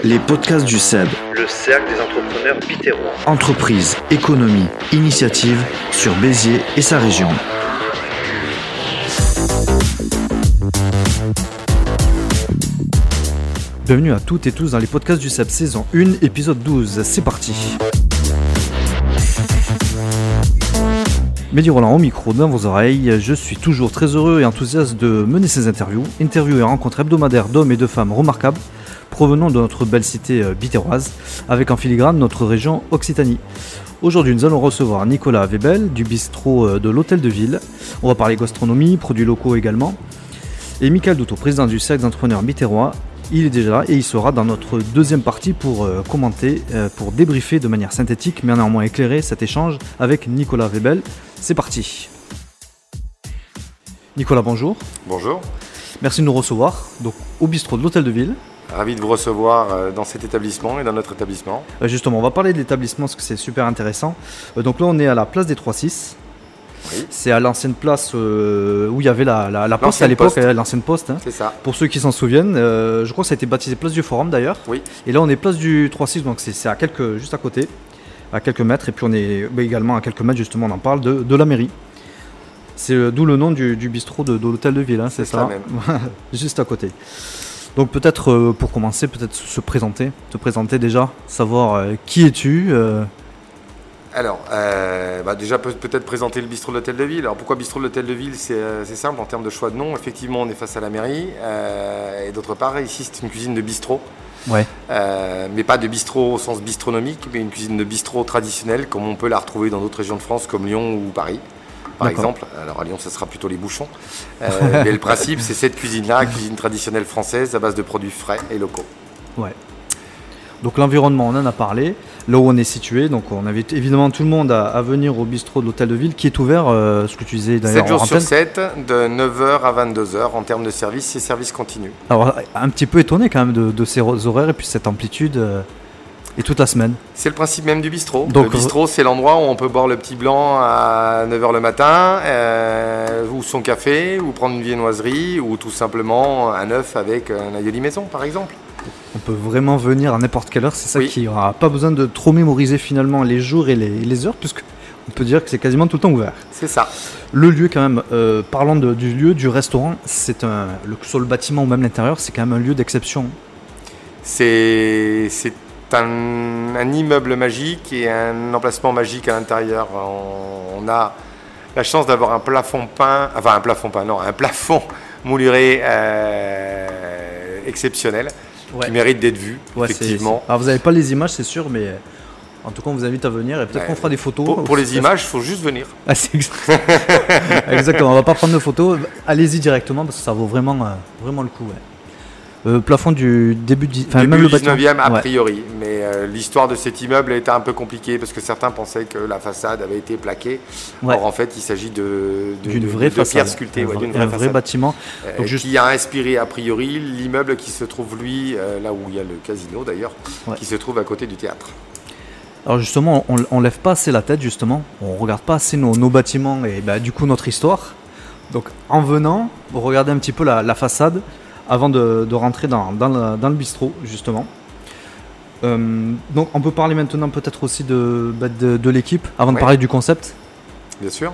Les podcasts du CEB. Le cercle des entrepreneurs bitérois. Entreprise, économie, initiative sur Béziers et sa région. Bienvenue à toutes et tous dans les podcasts du CEB saison 1, épisode 12. C'est parti. Mehdi Roland au micro dans vos oreilles, je suis toujours très heureux et enthousiaste de mener ces interviews, interviews et rencontres hebdomadaires d'hommes et de femmes remarquables provenant de notre belle cité euh, bitéroise, avec en filigrane notre région Occitanie. Aujourd'hui, nous allons recevoir Nicolas Webel du bistrot euh, de l'Hôtel de Ville. On va parler gastronomie, produits locaux également. Et Michael Douto, président du cercle d'entrepreneurs bitérois, il est déjà là et il sera dans notre deuxième partie pour euh, commenter, pour débriefer de manière synthétique mais néanmoins éclairer cet échange avec Nicolas Webel. C'est parti. Nicolas, bonjour. Bonjour. Merci de nous recevoir donc, au bistrot de l'Hôtel de Ville. Ravi de vous recevoir euh, dans cet établissement et dans notre établissement. Euh, justement, on va parler de l'établissement parce que c'est super intéressant. Euh, donc là, on est à la place des 3-6. Oui. C'est à l'ancienne place où il y avait la, la, la poste à l'époque, l'ancienne poste. hein. C'est ça. Pour ceux qui s'en souviennent, euh, je crois que ça a été baptisé place du Forum d'ailleurs. Oui. Et là, on est place du 3-6, donc c'est c'est à quelques, juste à côté, à quelques mètres. Et puis on est bah, également à quelques mètres, justement, on en parle, de, de la mairie. C'est euh, d'où le nom du, du bistrot de, de l'hôtel de ville, hein, c'est C'est ça ça même. Juste à côté. Donc peut-être euh, pour commencer, peut-être se présenter, te présenter déjà, savoir euh, qui es-tu euh, Alors, bah, déjà peut- peut-être présenter le bistrot de l'Hôtel de Ville. Alors pourquoi bistrot de l'Hôtel de Ville C'est simple en termes de choix de nom. Effectivement, on est face à la mairie. et d'autre part, ici, c'est une cuisine de bistrot. Ouais. Mais pas de bistrot au sens bistronomique, mais une cuisine de bistrot traditionnelle, comme on peut la retrouver dans d'autres régions de France, comme Lyon ou Paris, par exemple. Alors à Lyon, ce sera plutôt les bouchons. Euh, mais le principe, c'est cette cuisine-là, cuisine traditionnelle française, à base de produits frais et locaux. Ouais. Donc l'environnement, on en a parlé. Là où on est situé, donc on invite évidemment tout le monde à, à venir au bistrot de l'hôtel de ville qui est ouvert, euh, ce que tu disais d'ailleurs 7 jours en sur antenne. 7, de 9h à 22h en termes de service, c'est service continu. Alors un petit peu étonné quand même de, de ces horaires et puis cette amplitude euh, et toute la semaine. C'est le principe même du bistrot. Donc, le bistrot, c'est l'endroit où on peut boire le petit blanc à 9h le matin, euh, ou son café, ou prendre une viennoiserie, ou tout simplement un œuf avec un aioli maison, par exemple. On peut vraiment venir à n'importe quelle heure, c'est ça Oui. qui aura pas besoin de trop mémoriser finalement les jours et les, les heures puisque on peut dire que c'est quasiment tout le temps ouvert. C'est ça. Le lieu quand même, euh, parlant de- du lieu, du restaurant, c'est un, le, sur le bâtiment ou même l'intérieur, c'est quand même un lieu d'exception. C'est c'est un, un immeuble magique et un emplacement magique à l'intérieur. On, on a la chance d'avoir un plafond peint, enfin un plafond peint, non, un plafond mouluré euh, exceptionnel Ouais. qui mérite d'être vu, Ouais, effectivement. Alors vous n'avez pas les images, c'est sûr, mais en tout cas on vous invite à venir et peut-être qu'on fera des photos. Pour, pour les images, il faut juste venir. Ah, c'est exact- Exactement, on va pas prendre de photos, allez-y directement parce que ça vaut vraiment, euh, vraiment le coup. ouais. Euh, plafond du début du enfin, Début même le du bâtiment. 19e a Ouais. priori, mais euh, l'histoire de cet immeuble était un peu compliquée parce que certains pensaient que la façade avait été plaquée. Ouais. Or en fait, il s'agit de, d'une vraie de façade, pierre sculptée, un, ouais, vrai, un bâtiment. Euh, Donc, juste- qui a inspiré a priori l'immeuble qui se trouve lui euh, là où il y a le casino d'ailleurs, qui se trouve à côté du théâtre. Alors justement, on, on lève pas assez la tête justement, on regarde pas assez nos, nos bâtiments et bah, du coup notre histoire. Donc en venant, vous regardez un petit peu la, la façade avant de, de rentrer dans, dans le, dans le bistrot justement. Euh, donc on peut parler maintenant peut-être aussi de, bah, de, de l'équipe avant de parler du concept. Bien sûr.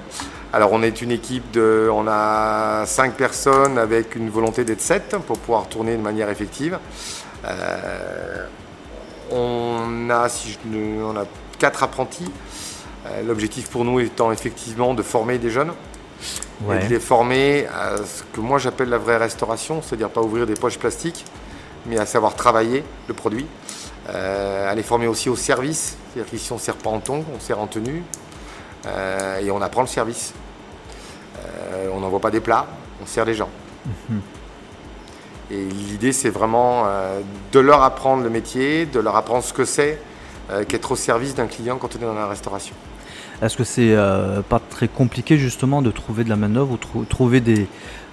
Alors on est une équipe de, on a cinq personnes avec une volonté d'être sept pour pouvoir tourner de manière effective. Euh, on a, si je ne- on a quatre apprentis. Euh, L'objectif pour nous étant effectivement de former des jeunes et de les former à ce que moi j'appelle la vraie restauration, c'est-à-dire pas ouvrir des poches plastiques, mais à savoir travailler le produit, Euh, à les former aussi au service, c'est-à-dire qu'ici on sert pas en tongs, on sert en tenue, euh, et on apprend le service. Euh, on n'envoie pas des plats, on sert les gens. Et l'idée c'est vraiment euh, de leur apprendre le métier, de leur apprendre ce que c'est qu'être au service d'un client quand on est dans la restauration. Est-ce que c'est euh, pas très compliqué justement de trouver de la main d'œuvre ou trou- trouver des,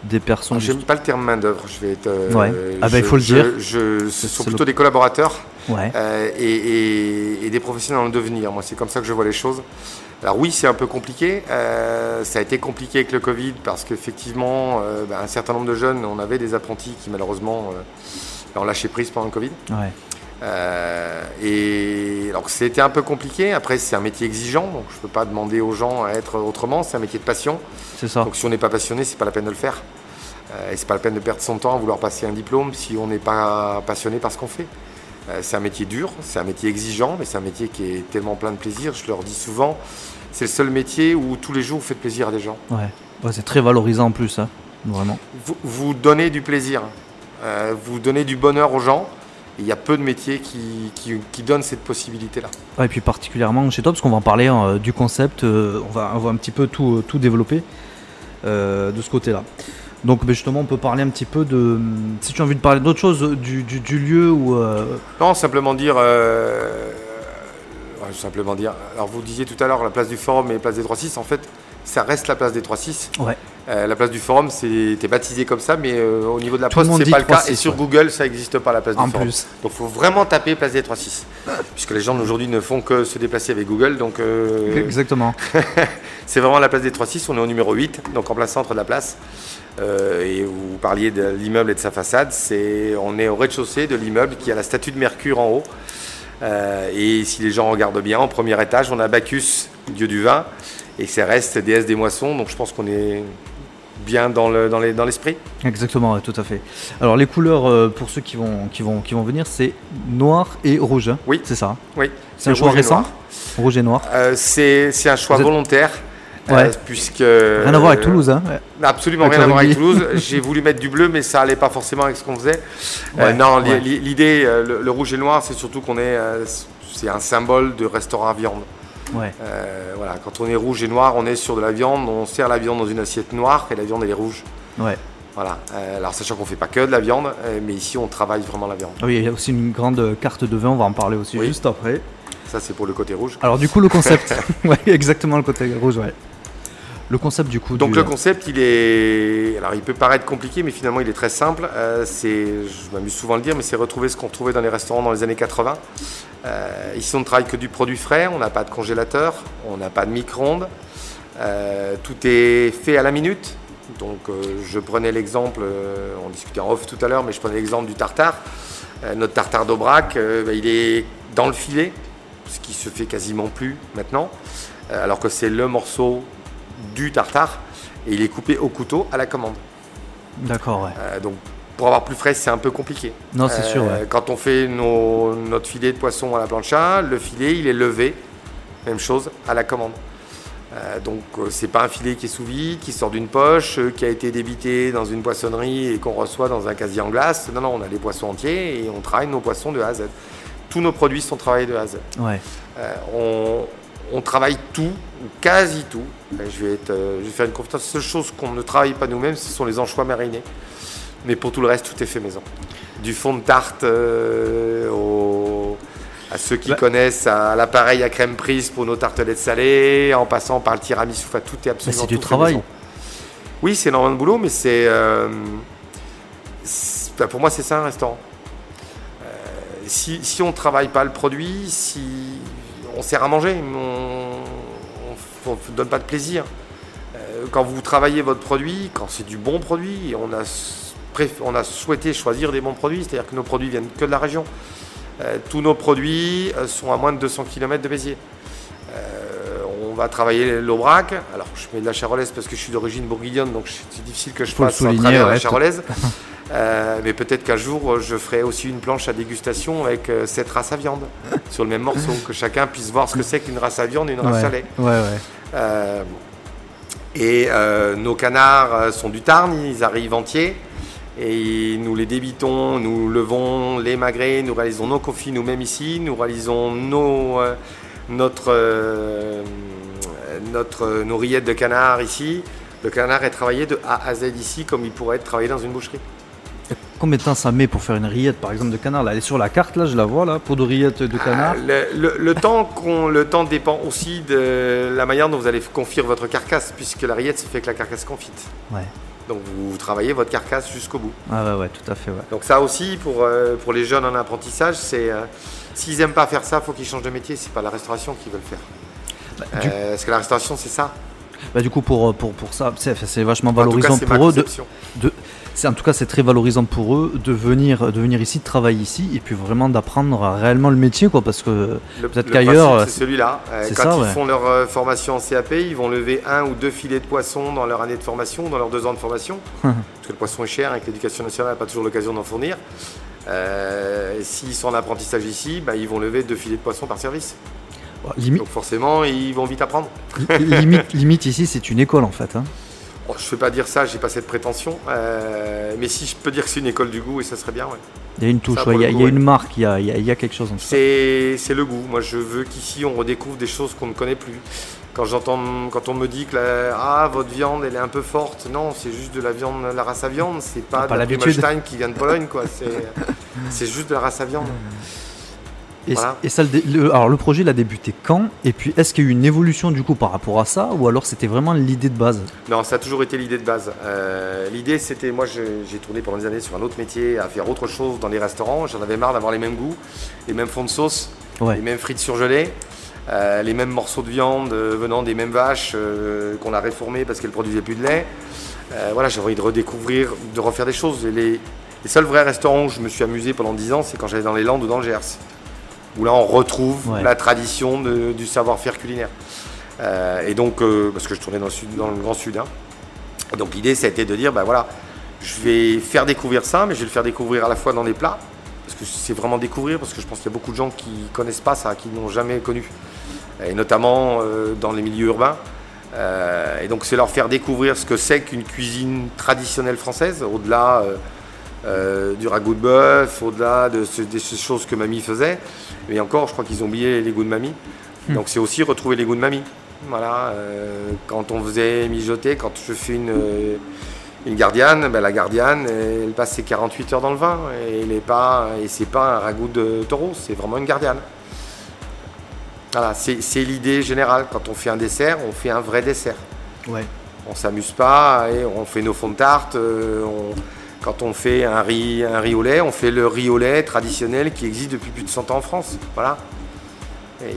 des personnes J'aime juste- pas le terme main d'œuvre. Je vais être. euh, Ouais. Ah bah, il faut le dire. je- ce sont plutôt le- des collaborateurs Ouais. euh, et, et- et des professionnels le devenir. Moi, c'est comme ça que je vois les choses. Alors oui, c'est un peu compliqué. Euh, ça a été compliqué avec le Covid parce qu'effectivement, ben, un certain nombre de jeunes, on avait des apprentis qui malheureusement ont lâché prise pendant le Covid. Ouais. Euh, et alors c'était un peu compliqué. Après, c'est un métier exigeant, donc je ne peux pas demander aux gens à être autrement. C'est un métier de passion. C'est ça. Donc si on n'est pas passionné, c'est pas la peine de le faire. Euh, et c'est pas la peine de perdre son temps à vouloir passer un diplôme si on n'est pas passionné par ce qu'on fait. Euh, c'est un métier dur, c'est un métier exigeant, mais c'est un métier qui est tellement plein de plaisir. Je leur dis souvent, c'est le seul métier où tous les jours vous faites plaisir à des gens. Ouais. Ouais, c'est très valorisant en plus, hein. vraiment. Vous, vous donnez du plaisir, euh, vous donnez du bonheur aux gens. Il y a peu de métiers qui, qui- qui donnent cette possibilité-là. Ouais, et puis particulièrement chez toi, parce qu'on va en parler hein, du concept, euh, on, va, on va un petit peu tout, tout développer euh, de ce côté-là. Donc ben, justement, on peut parler un petit peu de... Si tu as envie de parler d'autre chose, du, du- du lieu ou... euh, Non, simplement dire. euh, simplement dire. Alors, vous disiez tout à l'heure la place du Forum et la place des 3-6. En fait, ça reste la place des 3-6. Ouais. Euh, la place du Forum, c'était baptisé comme ça, mais euh, au niveau de la Tout poste, c'est pas le cas. 3-6, Et sur. Google, ça n'existe pas la place En du Forum. plus. Donc, il faut vraiment taper place des 3-6. Puisque les gens d'aujourd'hui ne font que se déplacer avec Google. Donc, euh, Exactement. c'est vraiment la place des 3-6. On est au numéro 8, donc en plein centre de la place. Et vous parliez de l'immeuble et de sa façade. C'est, on est au rez-de-chaussée de l'immeuble qui a la statue de Mercure en haut. Et si les gens regardent bien, en premier étage, on a Bacchus, dieu du vin, et Céreste, déesse des moissons. Donc je pense qu'on est bien dans, le, dans, les- dans l'esprit. Exactement, tout à fait. Alors les couleurs, euh, pour ceux qui vont, qui vont, qui vont venir, c'est noir et rouge. Oui. C'est ça. hein? Oui, C'est un choix récent? noir. Rouge et noir. Euh, c'est, c'est un choix êtes- volontaire. Ouais. euh, puisque Rien à voir avec Toulouse. Hein. Absolument Avec rien à voir avec. Toulouse. J'ai voulu mettre du bleu, mais ça allait pas forcément avec ce qu'on faisait. Euh, non, ouais. l'idée, euh, le, le rouge et le noir, c'est surtout qu'on est, euh, c'est un symbole de restaurant à viande. Ouais. Euh, voilà, quand on est rouge et noir, on est sur de la viande. On sert la viande dans une assiette noire et la viande elle est rouge. Ouais. Voilà. Euh, alors sachant qu'on fait pas que de la viande, euh, mais ici on travaille vraiment la viande. Ah Oui, il y a aussi une grande carte de vin, on va en parler aussi Oui. juste après. Ça c'est pour le côté rouge. Alors du coup le concept, ouais, exactement le côté rouge, ouais. Le concept du coup. Donc du, le concept, il est, alors il peut paraître compliqué, mais finalement il est très simple. Euh, c'est, je m'amuse souvent à le dire, mais c'est retrouver ce qu'on trouvait dans les restaurants dans les années 80. Euh, ici, on ne travaille que du produit frais, on n'a pas de congélateur, on n'a pas de micro-ondes. Euh, tout est fait à la minute. Donc euh, je prenais l'exemple, on discutait en off tout à l'heure, mais je prenais l'exemple du tartare. Notre tartare d'Aubrac, bah, il est dans le filet, ce qui se fait quasiment plus maintenant, alors que c'est le morceau du tartare et il est coupé au couteau à la commande. D'accord, ouais. Euh, donc pour avoir plus frais, c'est un peu compliqué. Non, c'est Euh, sûr, ouais. Quand on fait nos- notre filet de poisson à la plancha, le filet il est levé, même chose à la commande. Euh, donc euh, c'est pas un filet qui est sous vide, qui sort d'une poche, euh, qui a été débité dans une poissonnerie et qu'on reçoit dans un casier en glace. Non, non, on a des poissons entiers et on travaille nos poissons de A à Z. Tous nos produits sont travaillés de A à Z. Ouais. Euh, on, on travaille tout, ou quasi tout. Euh, Je vais, être, je vais faire une confidence. La seule chose qu'on ne travaille pas nous-mêmes, ce sont les anchois marinés. Mais pour tout le reste, tout est fait maison. Du fond de tarte euh, au- à ceux qui Bah. connaissent, à l'appareil à crème prise pour nos tartelettes salées, en passant par le tiramisu, enfin, tout est absolument c'est du travail. maison. Oui, c'est énormément de boulot, mais c'est. euh, enfin, pour moi, c'est ça un restaurant. Euh, si, si on ne travaille pas le produit, si on sert à manger, mais on ne donne pas de plaisir. Euh, quand vous travaillez votre produit, quand c'est du bon produit, on a, on souhaité choisir des bons produits, c'est-à-dire que nos produits viennent que de la région. Euh, tous nos produits euh, sont à moins de 200 km de Béziers. On va travailler l'Aubrac. Alors, je mets de la charolaise parce que je suis d'origine bourguignonne, donc c'est difficile que je passe à travers ouais, la charolaise. Euh, mais peut-être qu'un jour, euh, je ferai aussi une planche à dégustation avec euh, cette race à viande sur le même morceau, que chacun puisse voir ce que c'est qu'une race à viande et une race à lait. Ouais, ouais. Euh, et nos canards sont du Tarn, ils arrivent entiers. Et nous les débitons, nous levons les magrets, nous réalisons nos confits nous-mêmes ici, nous réalisons nos, notre, notre, nos rillettes de canard ici. Le canard est travaillé de A à Z ici comme il pourrait être travaillé dans une boucherie. Combien de temps ça met pour faire une rillette par exemple de canard là, Elle est sur la carte là, je la vois là, pour de rillettes de canard. Euh, le, le- le temps qu'on- le temps dépend aussi de la manière dont vous allez confire votre carcasse, puisque la rillette se fait avec la carcasse confite. Ouais. Donc vous travaillez votre carcasse jusqu'au bout. Ah ouais, ouais, tout à fait, ouais. Donc ça aussi, pour, euh, pour les jeunes en apprentissage, c'est euh, s'ils n'aiment pas faire ça, il faut qu'ils changent de métier. C'est pas la restauration qu'ils veulent faire. Bah, du, Euh, parce que la restauration, c'est ça. bah, du coup, pour, pour, pour ça, c'est vachement valorisant pour eux de. C'est en tout cas c'est très valorisant pour eux de venir, de venir ici, de travailler ici, et puis vraiment d'apprendre réellement le métier, quoi, parce que peut-être le qu'ailleurs, c'est celui-là. Euh, Quand ça, ils ouais. font leur euh, formation en CAP, ils vont lever un ou deux filets de poisson dans leur année de formation, dans leurs deux ans de formation. parce que le poisson est cher et que l'éducation nationale n'a pas toujours l'occasion d'en fournir. Euh, S'ils sont en apprentissage ici, bah, ils vont lever deux filets de poisson par service. limite, Donc forcément, ils vont vite apprendre. limite, limite ici c'est une école en fait. hein. Je ne vais pas dire ça, j'ai pas cette prétention. Euh, mais si je peux dire que c'est une école du goût, et ça serait bien. ouais. Il y a une touche, Ça, ouais, il y a, y une marque, il y a, il y a- il y a quelque chose en cas. C'est le goût. Moi, je veux qu'ici, on redécouvre des choses qu'on ne connaît plus. Quand, j'entends, quand on me dit que la- ah, votre viande, elle est un peu forte, non, c'est juste de la viande, la race à viande. C'est pas, pas de la qui vient de Pologne, quoi. C'est, c'est juste de la race à viande. Et, Voilà. et ça, le, alors le projet il a débuté quand? Et puis est-ce qu'il y a eu une évolution du coup par rapport à ça? Ou alors c'était vraiment l'idée de base? Non, ça a toujours été l'idée de base. Euh, l'idée, c'était, moi, j'ai tourné pendant des années sur un autre métier, à faire autre chose dans les restaurants. J'en avais marre d'avoir les mêmes goûts, les mêmes fonds de sauce, Ouais. les mêmes frites surgelées, euh, les mêmes morceaux de viande euh, venant des mêmes vaches euh, qu'on a réformées parce qu'elles produisaient plus de lait. Voilà, j'ai envie de redécouvrir, de refaire des choses. Les, les seuls vrais restaurants où je me suis amusé pendant 10 ans, c'est quand j'allais dans les Landes ou dans le Gers. Où là, on retrouve Ouais. la tradition de- du savoir-faire culinaire. Euh, et donc, euh, parce que je tournais dans le, sud, dans le Grand Sud. hein. Et donc l'idée, ça a été de dire, ben voilà, je vais faire découvrir ça, mais je vais le faire découvrir à la fois dans les plats, parce que c'est vraiment découvrir, parce que je pense qu'il y a beaucoup de gens qui connaissent pas ça, qui n'ont jamais connu, et notamment euh, dans les milieux urbains. Et donc c'est leur faire découvrir ce que c'est qu'une cuisine traditionnelle française, au-delà euh, du ragoût de bœuf, au-delà de, ce- choses que mamie faisait. Et encore, je crois qu'ils ont oublié les goûts de mamie. Donc c'est aussi retrouver les goûts de mamie. Voilà, euh, quand on faisait mijoter, quand je fais une, euh, une gardienne, ben, la gardienne, elle passe ses 48 heures dans le vin. Et, elle est pas, et c'est pas un ragoût de taureau, c'est vraiment une gardienne. Voilà, c'est l'idée générale. Quand on fait un dessert, on fait un vrai dessert. Ouais. On s'amuse pas, et on fait nos fonds de tarte. on- quand on fait un riz, un riz au lait, on fait le riz au lait traditionnel qui existe depuis plus de 100 ans en France. Voilà.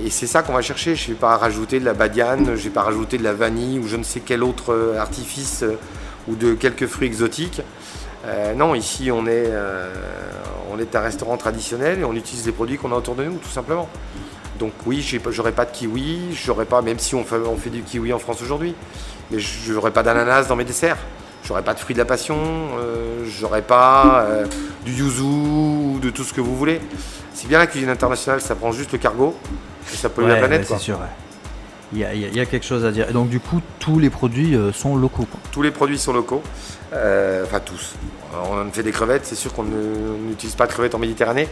Et c'est ça qu'on va chercher. Je ne vais pas rajouter de la badiane, je ne vais pas rajouter de la vanille ou je ne sais quel autre euh, artifice euh, ou de quelques fruits exotiques. Euh, non, ici on est, on est un restaurant traditionnel et on utilise les produits qu'on a autour de nous, tout simplement. Donc oui, j'aurais pas de kiwi, j'aurais pas, même si on fait, on fait du kiwi en France aujourd'hui, mais j'aurais pas d'ananas dans mes desserts. J'aurais pas de fruits de la passion, euh, j'aurais pas euh, du yuzu ou de tout ce que vous voulez. C'est bien la cuisine internationale, ça prend juste le cargo et ça pollue la planète. ouais, quoi. c'est sûr. ouais. Il y, a, y y quelque chose à dire. Et donc du coup, tous les produits euh, sont locaux. quoi. Tous les produits sont locaux, Euh, enfin tous. On en fait des crevettes, c'est sûr qu'on n'utilise pas de crevettes en Méditerranée,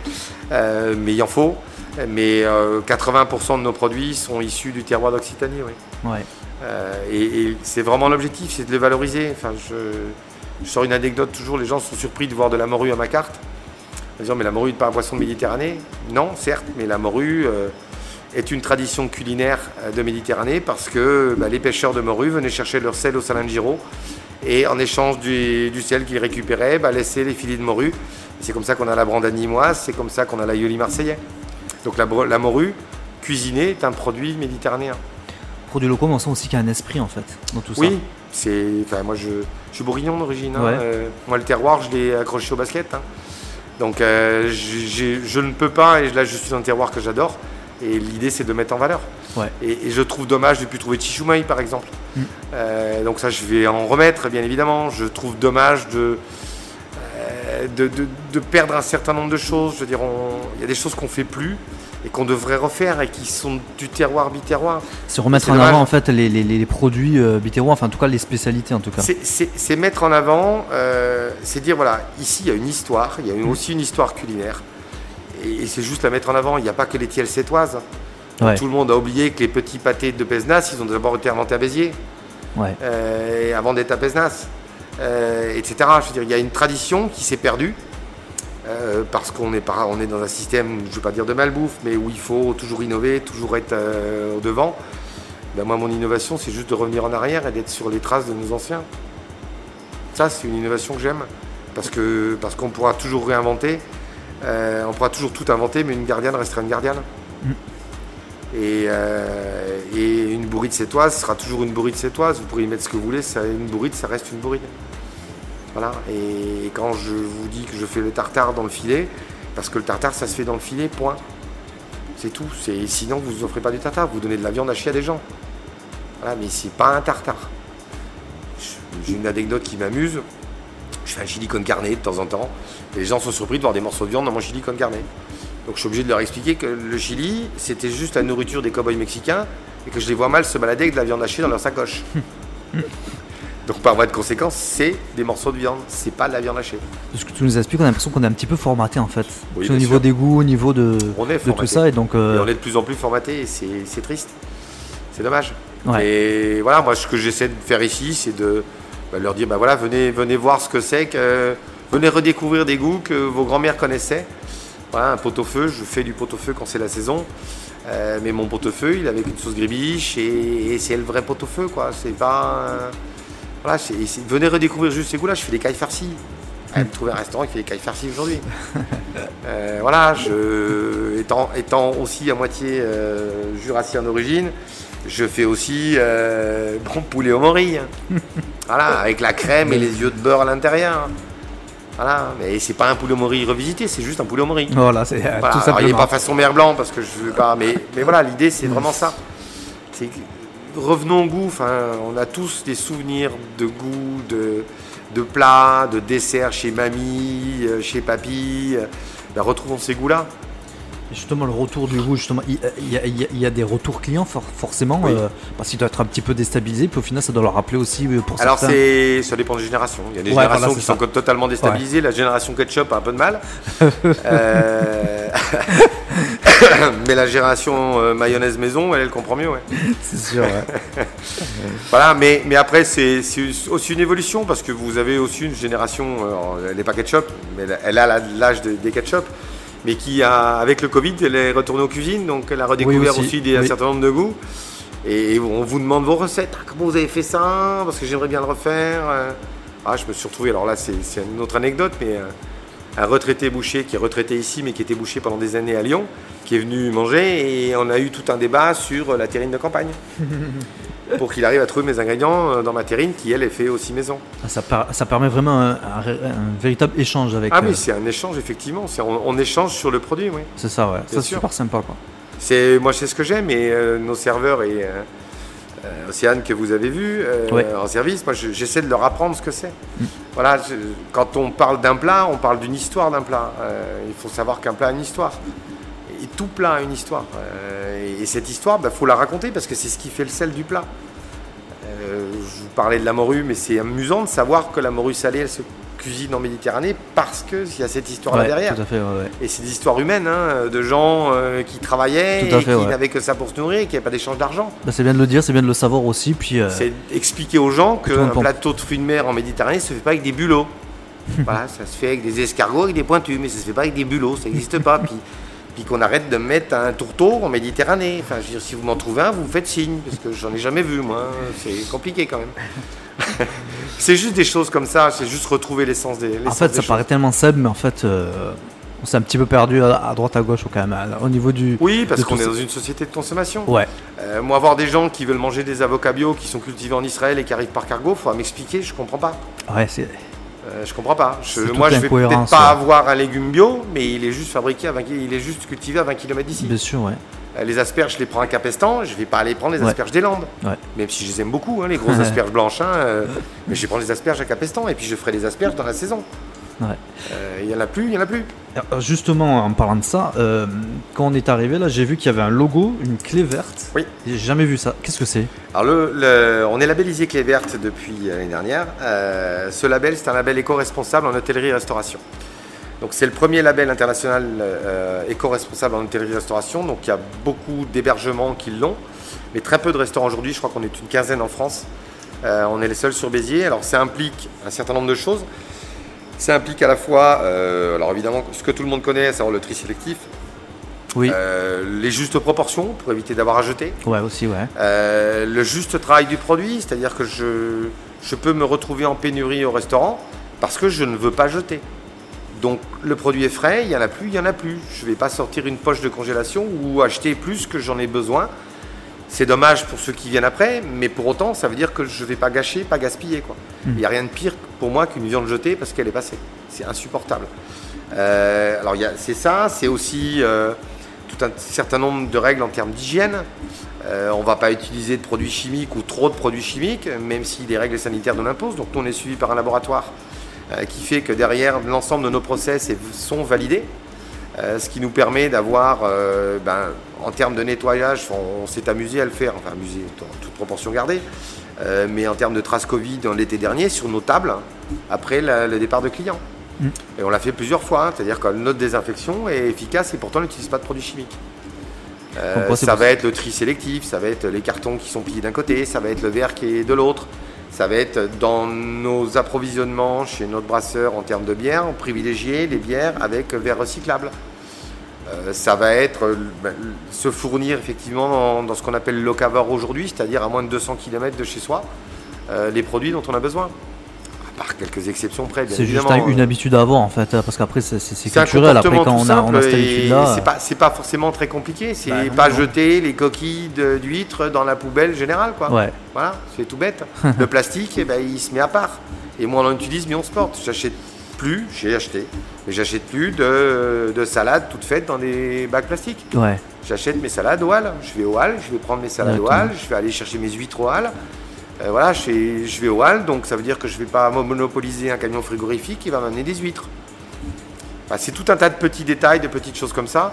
euh, mais il en faut. Mais euh, 80% de nos produits sont issus du terroir d'Occitanie. oui. Ouais. Euh, et et c'est vraiment l'objectif, c'est de les valoriser. Enfin, je, je sors une anecdote toujours, les gens sont surpris de voir de la morue à ma carte. En disant, mais la morue n'est pas un poisson de Méditerranée? Non, certes, mais la morue euh, est une tradition culinaire euh, de Méditerranée parce que bah, les pêcheurs de morue venaient chercher leur sel au Salingiro et en échange du, du sel qu'ils récupéraient, bah, laissaient les filets de morue. C'est comme ça qu'on a la brandade nîmoise, c'est comme ça qu'on a l'aioli marseillais. Donc la, la morue cuisinée est un produit méditerranéen. Produits locaux, mais on sent aussi qu'il y a un esprit en fait dans tout Oui, ça. c'est. Enfin, moi, je, je suis bourguignon d'origine. hein. Euh, moi, le terroir, je l'ai accroché au basket. hein. Donc, euh, je ne peux pas, et là, je suis dans un terroir que j'adore. Et l'idée, c'est de mettre en valeur. Ouais. Et, et je trouve dommage de ne plus trouver chichoumaï, par exemple. Mm. Euh, donc, ça, je vais en remettre, bien évidemment. Je trouve dommage de. euh, De, de- de perdre un certain nombre de choses. Je veux dire, il y a des choses qu'on fait plus et qu'on devrait refaire et qui sont du terroir biterroir. C'est remettre en dommage. avant en fait les, les- les produits euh, bitérois, enfin en tout cas les spécialités en tout cas. C'est- mettre en avant, euh, c'est dire voilà, ici il y a une histoire, il y a une- aussi une histoire culinaire. Et, c'est juste la mettre en avant. Il n'y a pas que les tiels sétoises. Ouais. Tout le monde a oublié que les petits pâtés de Pézenas, ils ont d'abord été inventés à Béziers, Ouais. euh, avant d'être à Pézenas, euh, etc. Je veux dire, il y a une tradition qui s'est perdue. euh, parce qu'on est, par- on est dans un système, je ne veux pas dire de malbouffe, mais où il faut toujours innover, toujours être euh, au devant. Ben moi, mon innovation, c'est juste de revenir en arrière et d'être sur les traces de nos anciens. Ça, c'est une innovation que j'aime, parce qu'on pourra toujours réinventer, euh, on pourra toujours tout inventer, mais une gardienne restera une gardienne. Mm. Et, euh, et une bourrite sétoise sera toujours une bourrite sétoise. Vous pourrez y mettre ce que vous voulez, ça, une bourrite, ça reste une bourrite. Voilà. Et quand je vous dis que je fais le tartare dans le filet, parce que le tartare, ça se fait dans le filet, point. C'est tout. C'est- Sinon, vous offrez pas du tartare. Vous donnez de la viande à chier à des gens. Voilà, mais c'est pas un tartare. J'ai une anecdote qui m'amuse. Je fais un chili con carne de temps en temps. Et les gens sont surpris de voir des morceaux de viande dans mon chili con carne. Donc je suis obligé de leur expliquer que le chili, c'était juste la nourriture des cow-boys mexicains et que je les vois mal se balader avec de la viande hachée dans leur sacoche. Donc par voie de conséquence, c'est des morceaux de viande, c'est pas de la viande hachée. De ce que tu nous expliques, on a l'impression qu'on est un petit peu formaté en fait. Oui, au niveau sûr. des goûts, au niveau de, On est de tout ça. Et donc, euh, Et on est de plus en plus formaté et c'est c'est triste. C'est dommage. Ouais. Et voilà, moi ce que j'essaie de faire ici, c'est de bah, leur dire, bah voilà, venez, venez voir ce que c'est, que, venez redécouvrir des goûts que vos grands-mères connaissaient. Voilà, un pot-au-feu, je fais du pot-au-feu quand c'est la saison. Euh, mais mon pot-au-feu, il est avec une sauce gribiche et, et c'est le vrai pot-au-feu, quoi. C'est pas. euh, voilà, c'est- venez redécouvrir juste ces goûts-là. Je fais des cailles farcies. Allez me trouver un restaurant qui fait des cailles farcies aujourd'hui. Euh, voilà, je, étant, étant aussi à moitié euh, jurassien d'origine, je fais aussi euh, bon poulet au mori. voilà, avec la crème et les yeux de beurre à l'intérieur. Voilà, mais c'est pas un poulet au mori revisité, c'est juste un poulet au mori. voilà, c'est euh, Voilà, tout alors, il n'est simplement. pas façon mer blanc parce que je veux pas, mais, mais voilà, l'idée c'est vraiment ça. C'est revenons au goût. Enfin, on a tous des souvenirs de goût, de, de plats, de desserts chez mamie, euh, chez papy. Euh, ben, retrouvons ces goûts-là. Justement, le retour du goût, justement, il y, a- il y a- il y a des retours clients for- forcément, Oui. euh, parce qu'il doit être un petit peu déstabilisé, puis au final, ça doit leur rappeler aussi pour Alors certains. ça dépend des générations. Il y a des Ouais, générations voilà, qui sont totalement déstabilisées. La génération ketchup a un peu de mal. Euh, Mais la génération euh, mayonnaise maison, elle, elle comprend mieux. ouais. C'est sûr, ouais. Voilà, mais, mais après, c'est aussi une évolution parce que vous avez aussi une génération, elle n'est pas ketchup, mais elle- elle a l'âge de- des ketchup, mais qui, a, avec le Covid, elle est retournée aux cuisines, donc elle a redécouvert aussi, aussi, des, un certain nombre de goûts. Et on vous demande vos recettes. Ah, comment vous avez fait ça? Parce que j'aimerais bien le refaire. Euh, Ah, je me suis retrouvé, alors là, c'est une autre anecdote, mais euh, un retraité boucher qui est retraité ici, mais qui était bouché pendant des années à Lyon, qui est venu manger et on a eu tout un débat sur la terrine de campagne. pour qu'il arrive à trouver mes ingrédients euh, dans ma terrine qui, elle, est fait aussi maison. Ah, Ça, per- ça permet vraiment un, un ré- un véritable échange avec. Ah euh, oui, c'est un échange, effectivement. C'est- On, on échange sur le produit, oui. c'est ça, ouais. C'est super sympa, quoi. C'est, moi, c'est ce que j'aime. Et euh, nos serveurs et euh, euh, Océane, que vous avez vu euh, Ouais. en service, moi, je- j'essaie de leur apprendre ce que c'est. Voilà, je- quand on parle d'un plat, on parle d'une histoire d'un plat. Euh, il faut savoir qu'un plat a une histoire. Tout plat a une histoire. Euh, et cette histoire, il faut la raconter parce que c'est ce qui fait le sel du plat. Euh, je vous parlais de la morue, mais c'est amusant de savoir que la morue salée, elle se cuisine en Méditerranée parce qu'il y a cette histoire-là Ouais, derrière. Tout à fait, ouais, ouais. Et c'est des histoires humaines, hein, de gens euh, qui travaillaient et fait, qui n'avaient que ça pour se nourrir et qui n'avaient pas d'échange d'argent. Bah, c'est bien de le dire, c'est bien de le savoir aussi. Puis, C'est expliquer aux gens qu'un plateau de fruits de mer en Méditerranée se fait pas avec des bulots. voilà, ça se fait avec des escargots, avec des pointus, mais ça se fait pas avec des bulots, ça n'existe pas. Puis, puis qu'on arrête de mettre un tourteau en Méditerranée. Enfin, je veux dire, si vous m'en trouvez un, vous me faites signe, parce que j'en ai jamais vu, moi. C'est compliqué quand même. c'est juste des choses comme ça, c'est juste retrouver l'essence des. en fait, des ça choses. paraît tellement simple, mais en fait, euh, on s'est un petit peu perdu à, à droite, à gauche, quand même, au niveau du. Oui, parce qu'on est dans une société de consommation. Ouais, Euh, moi, voir des gens qui veulent manger des avocats bio qui sont cultivés en Israël et qui arrivent par cargo, faut m'expliquer, je comprends pas. ouais, c'est. Euh, je comprends pas. Je- moi, je vais peut-être pas ouais. avoir un légume bio, mais il est juste fabriqué à 20 ki- il est juste cultivé à 20 km d'ici. Bien sûr, ouais. Euh, les asperges, je les prends à Capestan, je vais pas aller prendre les Ouais. asperges des Landes. Ouais. Même si je les aime beaucoup, hein, les grosses asperges blanches. hein, euh, mais je vais prendre les asperges à Capestan et puis je ferai les asperges dans la saison. Ouais. Euh, Il y en a plus, il y en a plus. Alors, Justement, en parlant de ça, euh, quand on est arrivé là, j'ai vu qu'il y avait un logo, une clé verte. Oui. J'ai jamais vu ça. Qu'est-ce que c'est? Alors, le, le- on est labellisé Clé Verte depuis euh, l'année dernière. Euh, ce label, c'est un label éco-responsable en hôtellerie et restauration. Donc, c'est le premier label international euh, éco-responsable en hôtellerie et restauration. Donc, il y a beaucoup d'hébergements qui l'ont, mais très peu de restaurants aujourd'hui. Je crois qu'on est une quinzaine en France. Euh, on est les seuls sur Béziers. Alors, ça implique un certain nombre de choses. Ça implique à la fois, euh, alors évidemment, ce que tout le monde connaît, savoir le tri sélectif, Oui. euh, les justes proportions pour éviter d'avoir à jeter. Ouais, aussi, ouais. Euh, le juste travail du produit, c'est-à-dire que je, je peux me retrouver en pénurie au restaurant parce que je ne veux pas jeter. Donc le produit est frais, il y en a plus, il y en a plus. Je ne vais pas sortir une poche de congélation ou acheter plus que j'en ai besoin C'est dommage pour ceux qui viennent après, mais pour autant, ça veut dire que je ne vais pas gâcher, pas gaspiller. quoi. Mm. Il n'y a rien de pire pour moi qu'une viande jetée parce qu'elle est passée. C'est insupportable. Euh, alors, c'est ça, c'est aussi euh, tout un certain nombre de règles en termes d'hygiène. Euh, on ne va pas utiliser de produits chimiques ou trop de produits chimiques, même si les règles sanitaires nous l'imposent. Donc, nous, on est suivi par un laboratoire qui fait que derrière, l'ensemble de nos process sont validés. Euh, ce qui nous permet d'avoir, euh, ben, en termes de nettoyage, on, on s'est amusé à le faire, enfin amusé, dans toute proportion gardée, euh, mais en termes de traces Covid en l'été dernier, sur nos tables, après la- le départ de clients. Mm. Et on l'a fait plusieurs fois, hein, c'est-à-dire que notre désinfection est efficace et pourtant on n'utilise pas de produits chimiques. Ça va être le tri sélectif, ça va être les cartons qui sont pliés d'un côté, ça va être le verre qui est de l'autre, ça va être dans nos approvisionnements chez notre brasseur en termes de bière, privilégier les bières avec verre recyclable. Euh, ça va être euh, ben, se fournir effectivement dans, ce qu'on appelle le locavore aujourd'hui, c'est-à-dire à moins de 200 km de chez soi, euh, les produits dont on a besoin. À part quelques exceptions près, C'est juste un- une euh, habitude à avoir en fait, euh, parce qu'après c'est culturel. Après quand on a, on a cette et habitude-là, c'est pas, forcément très compliqué. C'est Bah pas non. jeter les coquilles d'huîtres dans la poubelle générale, quoi. ouais, Voilà, c'est tout bête. le plastique, eh ben, il se met à part. Et moins on en utilise, mieux on se porte. J'achète plus, j'ai acheté, mais j'achète plus de, de salades toutes faites dans des bacs plastiques. ouais, J'achète mes salades au hall. Je vais au hall, je vais prendre mes salades au hall, je vais aller chercher mes huîtres au hall. Euh, voilà, je, vais au hall, donc ça veut dire que je ne vais pas monopoliser un camion frigorifique qui va m'amener des huîtres. C'est tout un tas de petits détails, de petites choses comme ça.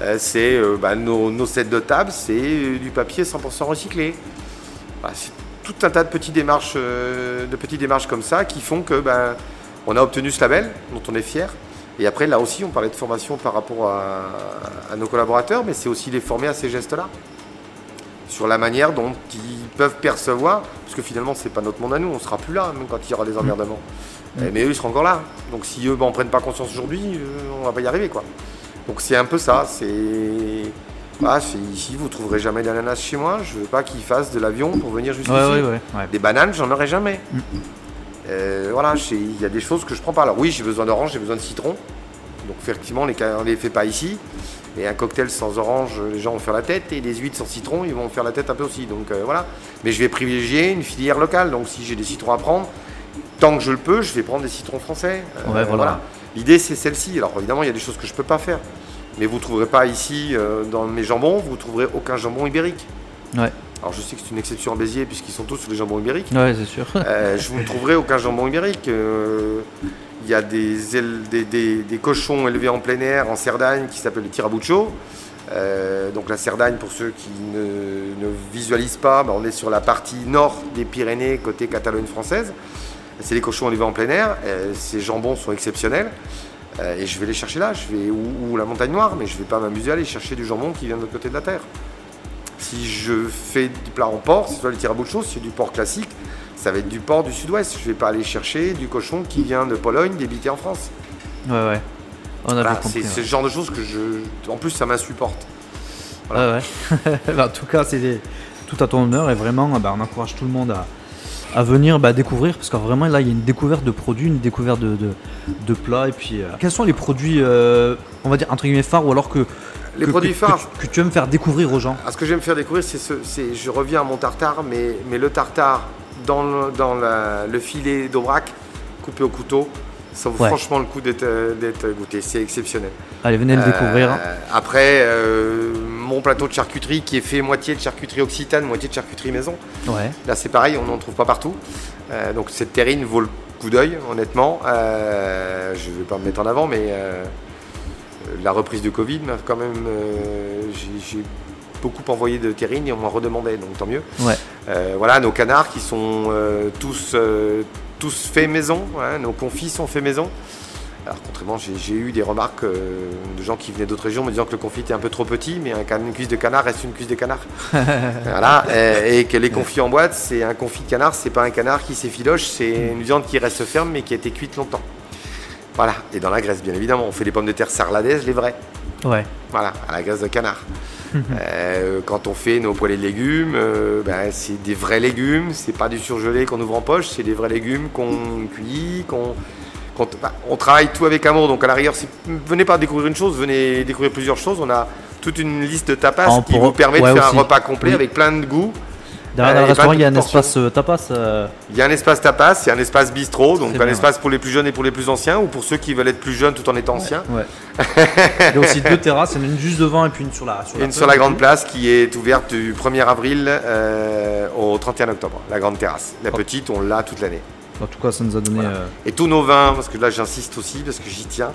Euh, c'est euh, bah, nos, sets de table, c'est du papier 100% recyclé. Voilà, c'est tout un tas de petites démarches, de petites démarches comme ça qui font que ben, on a obtenu ce label dont on est fier. Et après, là aussi, on parlait de formation par rapport à nos collaborateurs, mais c'est aussi les former à ces gestes-là, sur la manière dont ils peuvent percevoir, parce que finalement, c'est pas notre monde à nous, on sera plus là, même quand il y aura des emmerdements. Eh, Mais eux, ils seront encore là. Donc si eux n'en prennent pas conscience aujourd'hui, euh, on va pas y arriver, quoi. Donc c'est un peu ça. C'est voilà, c'est- ici, vous trouverez jamais d'ananas chez moi. Je veux pas qu'ils fassent de l'avion pour venir jusqu'ici. ouais, ouais, ouais, ouais. Des bananes, j'en aurai jamais. Mm. Euh, voilà, il y a des choses que je prends pas. Alors oui, j'ai besoin d'orange, j'ai besoin de citron. Donc effectivement, les on les fait pas ici. Et un cocktail sans orange, les gens vont faire la tête. Et les huîtres sans citron, ils vont faire la tête un peu aussi. Donc euh, voilà. Mais je vais privilégier une filière locale. Donc si j'ai des citrons à prendre, tant que je le peux, je vais prendre des citrons français. Euh, Ouais, voilà. L'idée, c'est celle-ci. Alors évidemment, il y a des choses que je peux pas faire. Mais vous ne trouverez pas ici, euh, dans mes jambons, vous ne trouverez aucun jambon ibérique. Ouais. Alors je sais que c'est une exception en Béziers, puisqu'ils sont tous sur les jambons ibériques. Ouais, c'est sûr. Je ne trouverai aucun jambon ibérique. Il y a des, des, des- des cochons élevés en plein air en Cerdagne qui s'appellent les tirabucho. Euh, donc la Cerdagne, pour ceux qui ne, visualisent pas, ben, on est sur la partie nord des Pyrénées, côté Catalogne française. C'est les cochons élevés en plein air. Euh, ces jambons sont exceptionnels. Euh, et je vais les chercher là, je vais, ou, ou la montagne noire, mais je ne vais pas m'amuser à aller chercher du jambon qui vient de l'autre côté de la terre. Si je fais du plat en porc, c'est soit le tirabucho, si c'est du porc classique, ça va être du porc du sud-ouest. Je ne vais pas aller chercher du cochon qui vient de Pologne, débité en France. Ouais, ouais. On a Voilà, c'est compris. c'est ouais. ce genre de choses que je. En plus, ça m'insupporte. Ouais, ouais. Bah, en tout cas, c'est des- tout à ton honneur et vraiment, bah, on encourage tout le monde à, à venir bah, découvrir parce que vraiment là, il y a une découverte de produits, une découverte de, de, de plats. Et puis, euh, quels sont les produits, euh, on va dire entre guillemets phares ou alors que Les que- produits phares. que, que tu aimes faire découvrir aux gens? Ah, ce que j'aime faire découvrir, c'est ce, je reviens à mon tartare, mais, mais le tartare dans le, dans la- le filet d'Aubrac, coupé au couteau, ça vaut Ouais. franchement le coup d'être euh, d'être goûté. C'est exceptionnel. Allez, venez le Euh, découvrir. Après, euh, mon plateau de charcuterie qui est fait moitié de charcuterie occitane, moitié de charcuterie maison. Ouais. Là, c'est pareil, on n'en trouve pas partout. Euh, donc cette terrine vaut le coup d'œil, honnêtement. Euh, je ne vais pas me mettre en avant, mais euh, la reprise de Covid m'a quand même. euh, beaucoup envoyé de terrine et on m'en redemandait, donc tant mieux. Ouais. Euh, voilà, nos canards qui sont euh, tous, euh, tous faits maison, hein, nos confits sont faits maison. Alors contrairement, j'ai eu des remarques euh, de gens qui venaient d'autres régions me disant que le confit était un peu trop petit, mais un une cuisse de canard reste une cuisse de canard. voilà, et, et que les confits en boîte, c'est un confit de canard, c'est pas un canard qui s'effiloche, c'est une viande qui reste ferme mais qui a été cuite longtemps. Voilà, et dans la graisse bien évidemment, on fait les pommes de terre sarladaises, les vraies. Ouais. Voilà, à la graisse de canard. Euh, quand on fait nos poêlées de légumes, euh, ben, c'est des vrais légumes, c'est pas du surgelé qu'on ouvre en poche, c'est des vrais légumes qu'on cuit, qu'on. bah, on travaille tout avec amour, donc à la rigueur, si- venez pas découvrir une chose, venez découvrir plusieurs choses. On a toute une liste de tapas Ah, qui vous permet ouais, de faire aussi. un repas complet Oui. avec plein de goûts. Derrière Euh, dans le restaurant, il y a un espace euh, tapas. euh, Il y a un espace tapas, il y a un espace bistrot, donc un espace pour les plus jeunes et pour les plus anciens, ou pour ceux qui veulent être plus jeunes tout en étant anciens. Il y a aussi deux terrasses, une juste devant et puis une sur la sur une sur la grande place qui est ouverte du 1er avril au 31 octobre, la grande terrasse. La Oh. petite, on l'a toute l'année. En tout cas, ça nous a donné. Voilà. euh, Et tous nos vins, parce que là j'insiste aussi, parce que j'y tiens,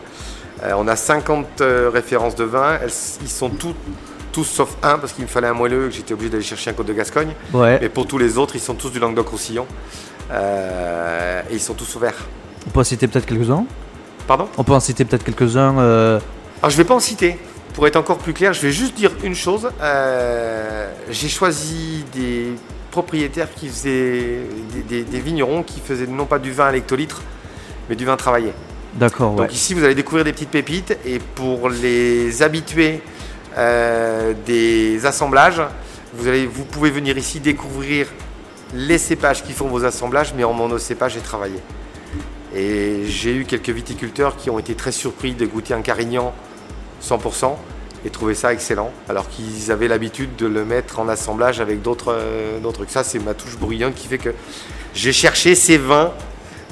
euh, on a 50 euh, références de vins, ils sont tous, tous sauf un, parce qu'il me fallait un moelleux, et que j'étais obligé d'aller chercher un côte de Gascogne. Ouais. Mais pour tous les autres, ils sont tous du Languedoc-Roussillon. Euh, et ils sont tous ouverts. On peut en citer peut-être quelques-uns? Pardon? On peut en citer peut-être quelques-uns. euh, Alors je vais pas en citer. Pour être encore plus clair, je vais juste dire une chose. Euh, J'ai choisi des propriétaires qui faisaient des, des- des vignerons qui faisaient non pas du vin à l'hectolitre, mais du vin travaillé. D'accord, ouais. Donc ici, vous allez découvrir des petites pépites. Et pour les habitués euh, des assemblages, vous, pouvez venir ici découvrir les cépages qui font vos assemblages, mais en monocépage et travaillé. Et j'ai eu quelques viticulteurs qui ont été très surpris de goûter un Carignan 100% et trouver ça excellent, alors qu'ils avaient l'habitude de le mettre en assemblage avec d'autres euh, d'autres trucs. Ça, c'est ma touche bruyante qui fait que j'ai cherché ces vins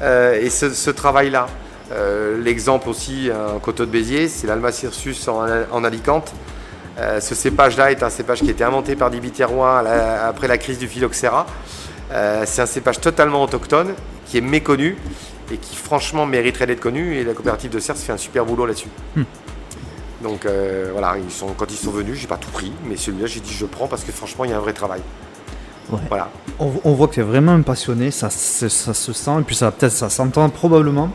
euh, et ce, travail-là. L'exemple aussi, un coteau de Béziers, c'est l'Almacirsus en, en Alicante. Euh, ce cépage-là est un cépage qui a été inventé par des Biterrois à la- après la crise du phylloxéra. Euh, c'est un cépage totalement autochtone, qui est méconnu et qui franchement mériterait d'être connu. Et la coopérative de Cerce fait un super boulot là-dessus. Hmm. Donc euh, voilà, ils sont, quand ils sont venus, j'ai pas tout pris, mais celui-là j'ai dit je prends parce que franchement il y a un vrai travail. Ouais. Voilà. On, on voit que tu es vraiment un passionné, ça, se- ça se sent, et puis ça peut-être ça s'entend probablement.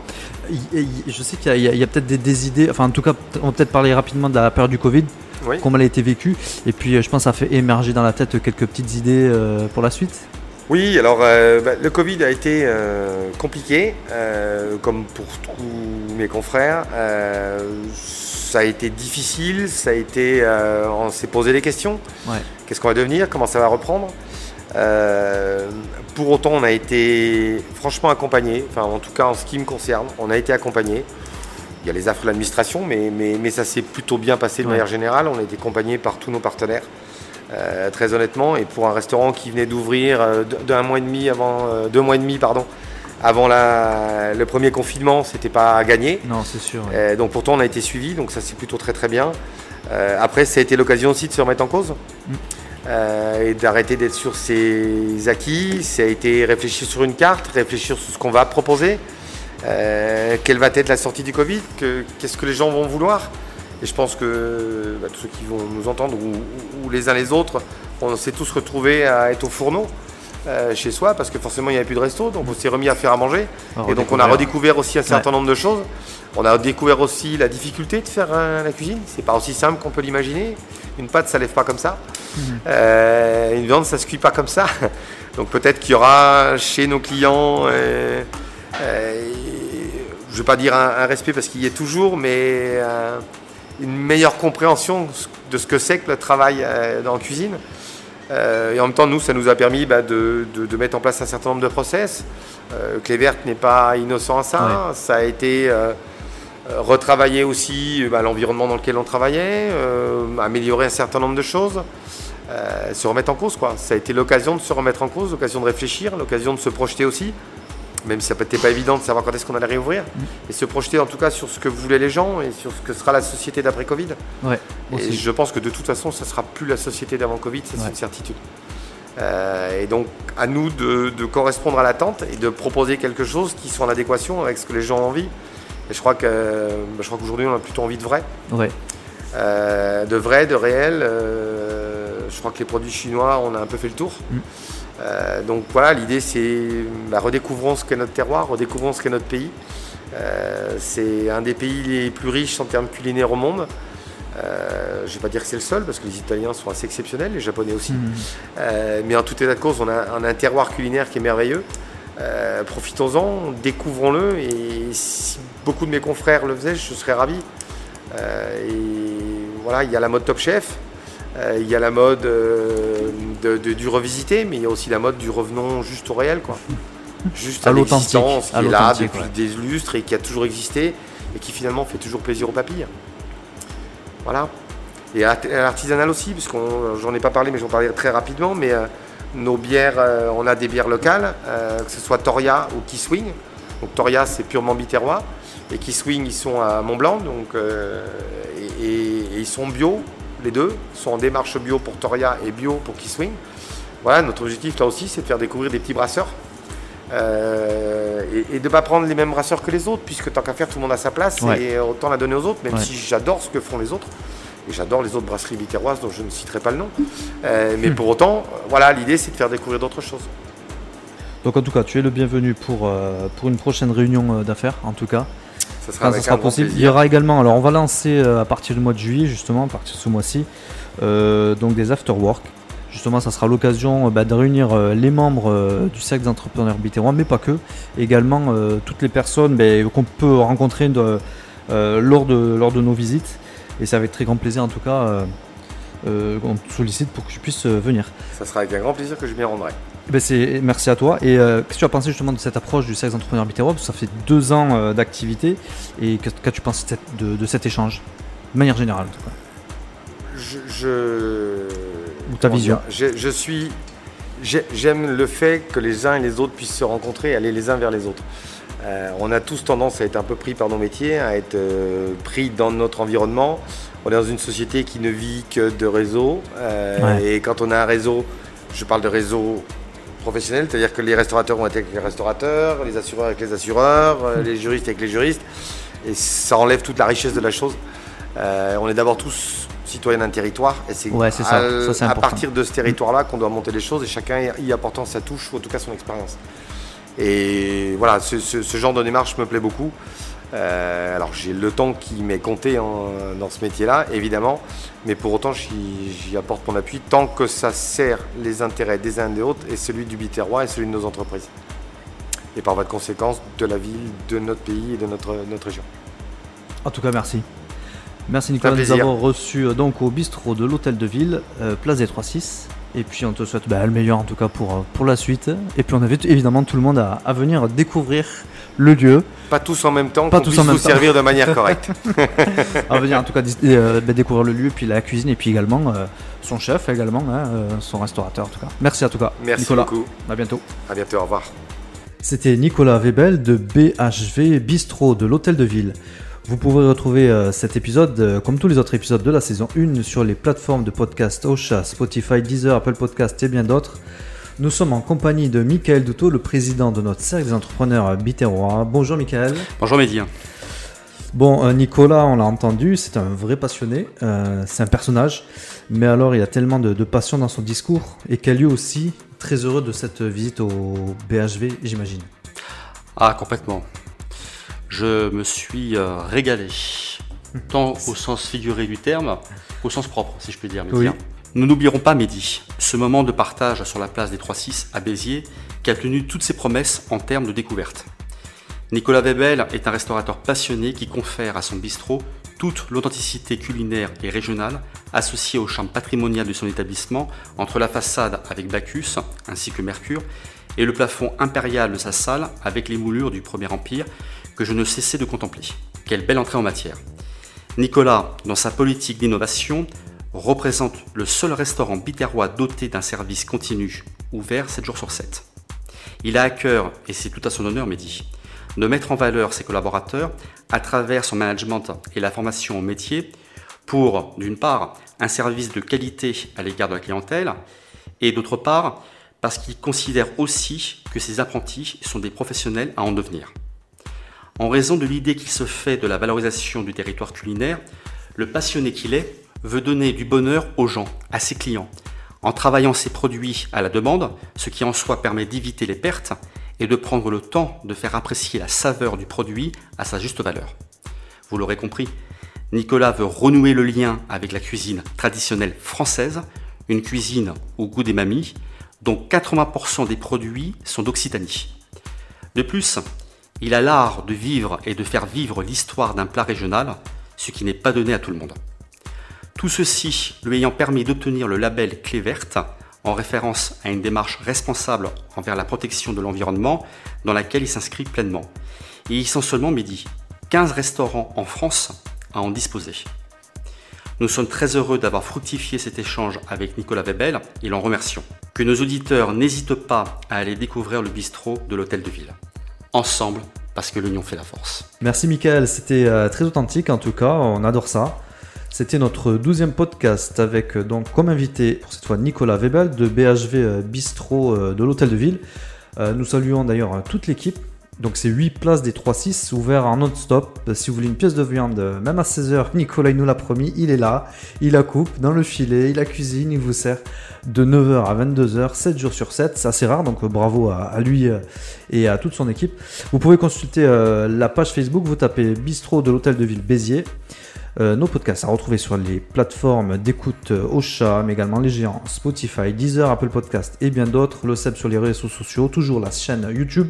Il- il- Je sais qu'il y a, peut-être des, des idées, enfin en tout cas, on va peut-être parler rapidement de la période du Covid, Oui. comment elle a été vécue, et puis euh, je pense que ça fait émerger dans la tête quelques petites idées euh, pour la suite. Oui, alors euh, bah, le Covid a été euh, compliqué, euh, comme pour tous mes confrères. Ça a été difficile, ça a été, on s'est posé des questions. Ouais. Qu'est-ce qu'on va devenir? Comment ça va reprendre? Pour autant, on a été franchement accompagné. Enfin, en tout cas, en ce qui me concerne, on a été accompagné. Il y a les affres de l'administration, mais, mais, mais ça s'est plutôt bien passé de Ouais. manière générale. On a été accompagné par tous nos partenaires. Euh, très honnêtement, et pour un restaurant qui venait d'ouvrir euh, d'un mois et demi avant, euh, deux mois et demi pardon, avant la- le premier confinement, c'était pas gagné. Non, c'est sûr. ouais. Donc pourtant on a été suivi, donc ça c'est plutôt très très bien. Après, ça a été l'occasion aussi de se remettre en cause Mm. et d'arrêter d'être sur ses acquis. Ça a été réfléchir sur une carte, réfléchir sur ce qu'on va proposer, euh, quelle va être la sortie du Covid, que- qu'est-ce que les gens vont vouloir. Et je pense que bah, tous ceux qui vont nous entendre ou, les uns les autres, on s'est tous retrouvés à être au fourneau. euh, chez soi parce que forcément il n'y avait plus de resto donc on s'est remis à faire à manger et donc on a redécouvert aussi un certain nombre de choses. On a découvert aussi la difficulté de faire euh, la cuisine. C'est pas aussi simple qu'on peut l'imaginer. Une pâte, ça lève pas comme ça. Mhm. Euh, une viande, ça se cuit pas comme ça. Donc peut-être qu'il y aura chez nos clients, euh, euh, je vais pas dire un, un respect parce qu'il y est toujours, mais euh, une meilleure compréhension de ce que c'est que le travail euh, dans la cuisine. Euh, et en même temps, nous, ça nous a permis bah, de, de- de mettre en place un certain nombre de process. Euh, Clévert n'est pas innocent à ça. Ça a été euh, euh, retravailler aussi euh, bah, l'environnement dans lequel on travaillait, euh, améliorer un certain nombre de choses, euh, se remettre en cause. Quoi. Ça a été l'occasion de se remettre en cause, l'occasion de réfléchir, l'occasion de se projeter aussi, même si ça n'était pas évident de savoir quand est-ce qu'on allait réouvrir, et se projeter en tout cas sur ce que voulaient les gens et sur ce que sera la société d'après Covid. Ouais, Et je pense que de toute façon, ça ne sera plus la société d'avant Covid, ça c'est Ouais. une certitude. Euh, et donc, à nous de, de correspondre à l'attente et de proposer quelque chose qui soit en adéquation avec ce que les gens ont envie. Et je crois bah, qu'aujourd'hui, on a plutôt envie de vrai, Ouais. Euh, de vrai, de réel. Euh, je crois que les produits chinois, on a un peu fait le tour. Mm. Euh, donc voilà, l'idée c'est bah, redécouvrons ce qu'est notre terroir, redécouvrons ce qu'est notre pays. Euh, c'est un des pays les plus riches en termes culinaires au monde. Euh, je ne vais pas dire que c'est le seul, parce que les Italiens sont assez exceptionnels, les Japonais aussi. Euh, mais en tout état de cause, on a, on a un terroir culinaire qui est merveilleux. Profitons-en, découvrons-le. Et si beaucoup de mes confrères le faisaient, je serais ravi. Et voilà, il y a la mode Top Chef, il y a la mode euh, de- de- du revisité, mais il y a aussi la mode du revenons juste au réel, quoi. Juste À à l'existence, qui à est là depuis ouais. des lustres et qui a toujours existé et qui finalement fait toujours plaisir aux papilles. Voilà. et artisanal aussi, puisque j'en ai pas parlé, mais j'en parlerai très rapidement. Mais nos bières, on a des bières locales, que ce soit Toria ou Kiswing. Donc Toria, c'est purement biterrois. Et Kiswing, ils sont à Mont-Blanc, donc, et, ils sont bio, les deux. Sont en démarche bio pour Toria et bio pour Kiswing. Voilà, notre objectif là aussi, c'est de faire découvrir des petits brasseurs. et, de ne pas prendre les mêmes brasseurs que les autres, puisque tant qu'à faire, tout le monde a sa place et autant la donner aux autres, même si j'adore ce que font les autres. Et j'adore les autres brasseries biterroises dont je ne citerai pas le nom. Euh, mais hmm. pour autant, voilà, l'idée c'est de faire découvrir d'autres choses. Donc en tout cas, tu es le bienvenu pour, euh, pour une prochaine réunion euh, d'affaires, en tout cas. Ça sera, ça sera possible. Il y aura également, alors on va lancer à partir du mois de juillet, justement, à partir de ce mois-ci, donc des after-work. Justement, ça sera l'occasion bah, de réunir les membres du cercle d'entrepreneurs biterrois, mais pas que. Également toutes les personnes bah, qu'on peut rencontrer lors, de, lors de nos visites et c'est avec très grand plaisir en tout cas euh, euh, qu'on te sollicite pour que tu puisses euh, venir. Ça sera avec un grand plaisir que je m'y rendrai. Eh ben merci à toi. Et qu'est-ce que tu as pensé justement de cette approche du sexe entrepreneur bitéro Ça fait deux ans d'activité. Et qu'as-tu pensé de, cet échange? De manière générale en tout cas. Je, Ou ta vision je, suis. J'aime le fait que les uns et les autres puissent se rencontrer et aller les uns vers les autres. Euh, on a tous tendance à être un peu pris par nos métiers, à être euh, pris dans notre environnement. On est dans une société qui ne vit que de réseaux. Euh, et quand on a un réseau, je parle de réseau professionnel, c'est-à-dire que les restaurateurs vont être avec les restaurateurs, les assureurs avec les assureurs, hmm. les juristes avec les juristes. Et ça enlève toute la richesse de la chose. on est d'abord tous citoyens d'un territoire. Et c'est à, partir de ce territoire-là qu'on doit monter les choses et chacun y apportant sa touche ou en tout cas son expérience. Et voilà, ce, genre de démarche me plaît beaucoup. Euh, alors j'ai le temps qui m'est compté dans ce métier-là, évidemment, mais pour autant j'y apporte mon appui tant que ça sert les intérêts des uns et des autres et celui du Biterrois et celui de nos entreprises. Et par voie de conséquence de la ville, de notre pays et de notre, notre région. En tout cas, merci. Merci Nicolas de nous avoir reçus euh, donc au bistrot de l'hôtel de ville, euh, place des 3-6. Et puis on te souhaite bah, le meilleur en tout cas pour, euh, pour la suite. Et puis on invite évidemment tout le monde à, venir découvrir le lieu. Pas tous en même temps, pas tous en même vous servir de manière correcte. à venir en tout cas euh, bah, découvrir le lieu, puis la cuisine, et puis également euh, son chef, également hein, son restaurateur en tout cas. Merci à tout cas. Merci Nicolas. beaucoup. À bientôt. À bientôt, au revoir. C'était Nicolas Webel de BHV Bistro de l'Hôtel de Ville. Vous pouvez retrouver euh, cet épisode, euh, comme tous les autres épisodes de la saison 1, sur les plateformes de podcast Ocha, Spotify, Deezer, Apple Podcast et bien d'autres. Nous sommes en compagnie de Michael Douto, le président de notre cercle des entrepreneurs biterrois. Bonjour Michael. Bonjour Mehdi. Bon, euh, Nicolas, on l'a entendu, c'est un vrai passionné, c'est un personnage, mais alors il a tellement de, de passion dans son discours et qu'elle lui aussi très heureux de cette visite au BHV, j'imagine. Ah, complètement je me suis euh, régalé, tant au sens figuré du terme qu'au sens propre, si je puis dire. Nous n'oublierons pas Mehdi, ce moment de partage sur la place des 3-6 à Béziers, qui a tenu toutes ses promesses en termes de découverte. Nicolas Webel est un restaurateur passionné qui confère à son bistrot toute l'authenticité culinaire et régionale associée au charme patrimonial de son établissement entre la façade avec Bacchus ainsi que Mercure et le plafond impérial de sa salle avec les moulures du Premier Empire je ne cessais de contempler. Quelle belle entrée en matière. Nicolas, dans sa politique d'innovation, représente le seul restaurant biterrois doté d'un service continu, ouvert 7 jours sur 7. Il a à cœur, et c'est tout à son honneur, Mehdi, de mettre en valeur ses collaborateurs à travers son management et la formation au métier pour, d'une part, un service de qualité à l'égard de la clientèle, et d'autre part, parce qu'il considère aussi que ses apprentis sont des professionnels à en devenir. En raison de l'idée qu'il se fait de la valorisation du territoire culinaire, le passionné qu'il est veut donner du bonheur aux gens, à ses clients, en travaillant ses produits à la demande, ce qui en soi permet d'éviter les pertes et de prendre le temps de faire apprécier la saveur du produit à sa juste valeur. Vous l'aurez compris, Nicolas veut renouer le lien avec la cuisine traditionnelle française, une cuisine au goût des mamies, dont 80% des produits sont d'Occitanie. De plus, il a l'art de vivre et de faire vivre l'histoire d'un plat régional, ce qui n'est pas donné à tout le monde. Tout ceci lui ayant permis d'obtenir le label Clé verte, en référence à une démarche responsable envers la protection de l'environnement dans laquelle il s'inscrit pleinement. Et ils sont seulement midi. 15 restaurants en France à en disposer. Nous sommes très heureux d'avoir fructifié cet échange avec Nicolas Webel et l'en remercions. Que nos auditeurs n'hésitent pas à aller découvrir le bistrot de l'Hôtel de Ville. Ensemble, parce que l'union fait la force. Merci Michael, c'était euh, très authentique en tout cas, on adore ça. C'était notre douzième podcast avec euh, donc comme invité pour cette fois Nicolas Webel de BHV euh, Bistrot de l'Hôtel de Ville. Nous saluons d'ailleurs toute l'équipe. Donc c'est 8 places des 3-6 ouverts en non-stop. Si vous voulez une pièce de viande, même à 16h, Nicolas nous l'a promis, il est là, il la coupe dans le filet, il la cuisine, il vous sert de 9h à 22h, 7 jours sur 7. C'est assez rare, donc bravo à, lui et à toute son équipe. Vous pouvez consulter la page Facebook, vous tapez Bistrot de l'Hôtel de Ville Béziers. Euh, nos podcasts à retrouver sur les plateformes d'écoute euh, Ocha, mais également les géants Spotify, Deezer, Apple Podcast et bien d'autres. Le SEB sur les réseaux sociaux, toujours la chaîne YouTube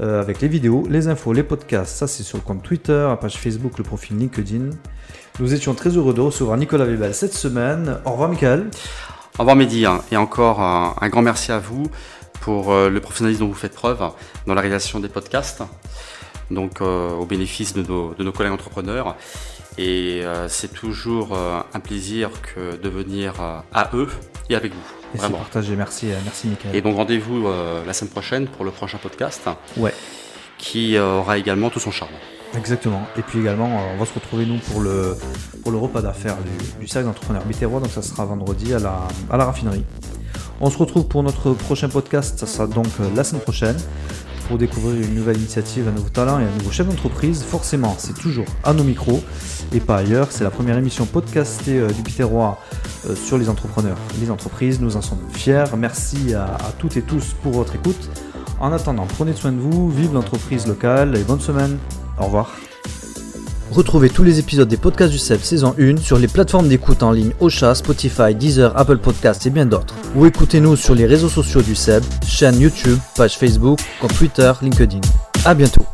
euh, avec les vidéos, les infos, les podcasts. Ça, c'est sur le compte Twitter, la page Facebook, le profil LinkedIn. Nous étions très heureux de recevoir Nicolas Vébel cette semaine. Au revoir, Michael. Au revoir, Mehdi. Hein. Et encore un, grand merci à vous pour le professionnalisme dont vous faites preuve dans la réalisation des podcasts, donc au bénéfice de nos collègues entrepreneurs. Et euh, c'est toujours euh, un plaisir que de venir euh, à eux et avec vous. Et c'est partagé, merci, merci Michael. Et donc rendez-vous la semaine prochaine pour le prochain podcast. Ouais. Qui aura également tout son charme. Exactement. Et puis également, on va se retrouver nous pour le, pour le repas d'affaires du, du cercle d'entrepreneurs Biterrois. Donc ça sera vendredi à la, à la raffinerie. On se retrouve pour notre prochain podcast. Ça sera donc la semaine prochaine pour découvrir une nouvelle initiative, un nouveau talent et un nouveau chef d'entreprise, forcément, c'est toujours à nos micros et pas ailleurs. C'est la première émission podcastée euh, du Biterrois euh, sur les entrepreneurs et les entreprises. Nous en sommes fiers. Merci à, à toutes et tous pour votre écoute. En attendant, prenez soin de vous, vive l'entreprise locale et bonne semaine. Au revoir. Retrouvez tous les épisodes des podcasts du CEP saison 1 sur les plateformes d'écoute en ligne Ocha, Spotify, Deezer, Apple Podcasts et bien d'autres. Ou écoutez-nous sur les réseaux sociaux du CEP, chaîne YouTube, page Facebook, compte Twitter, LinkedIn. A bientôt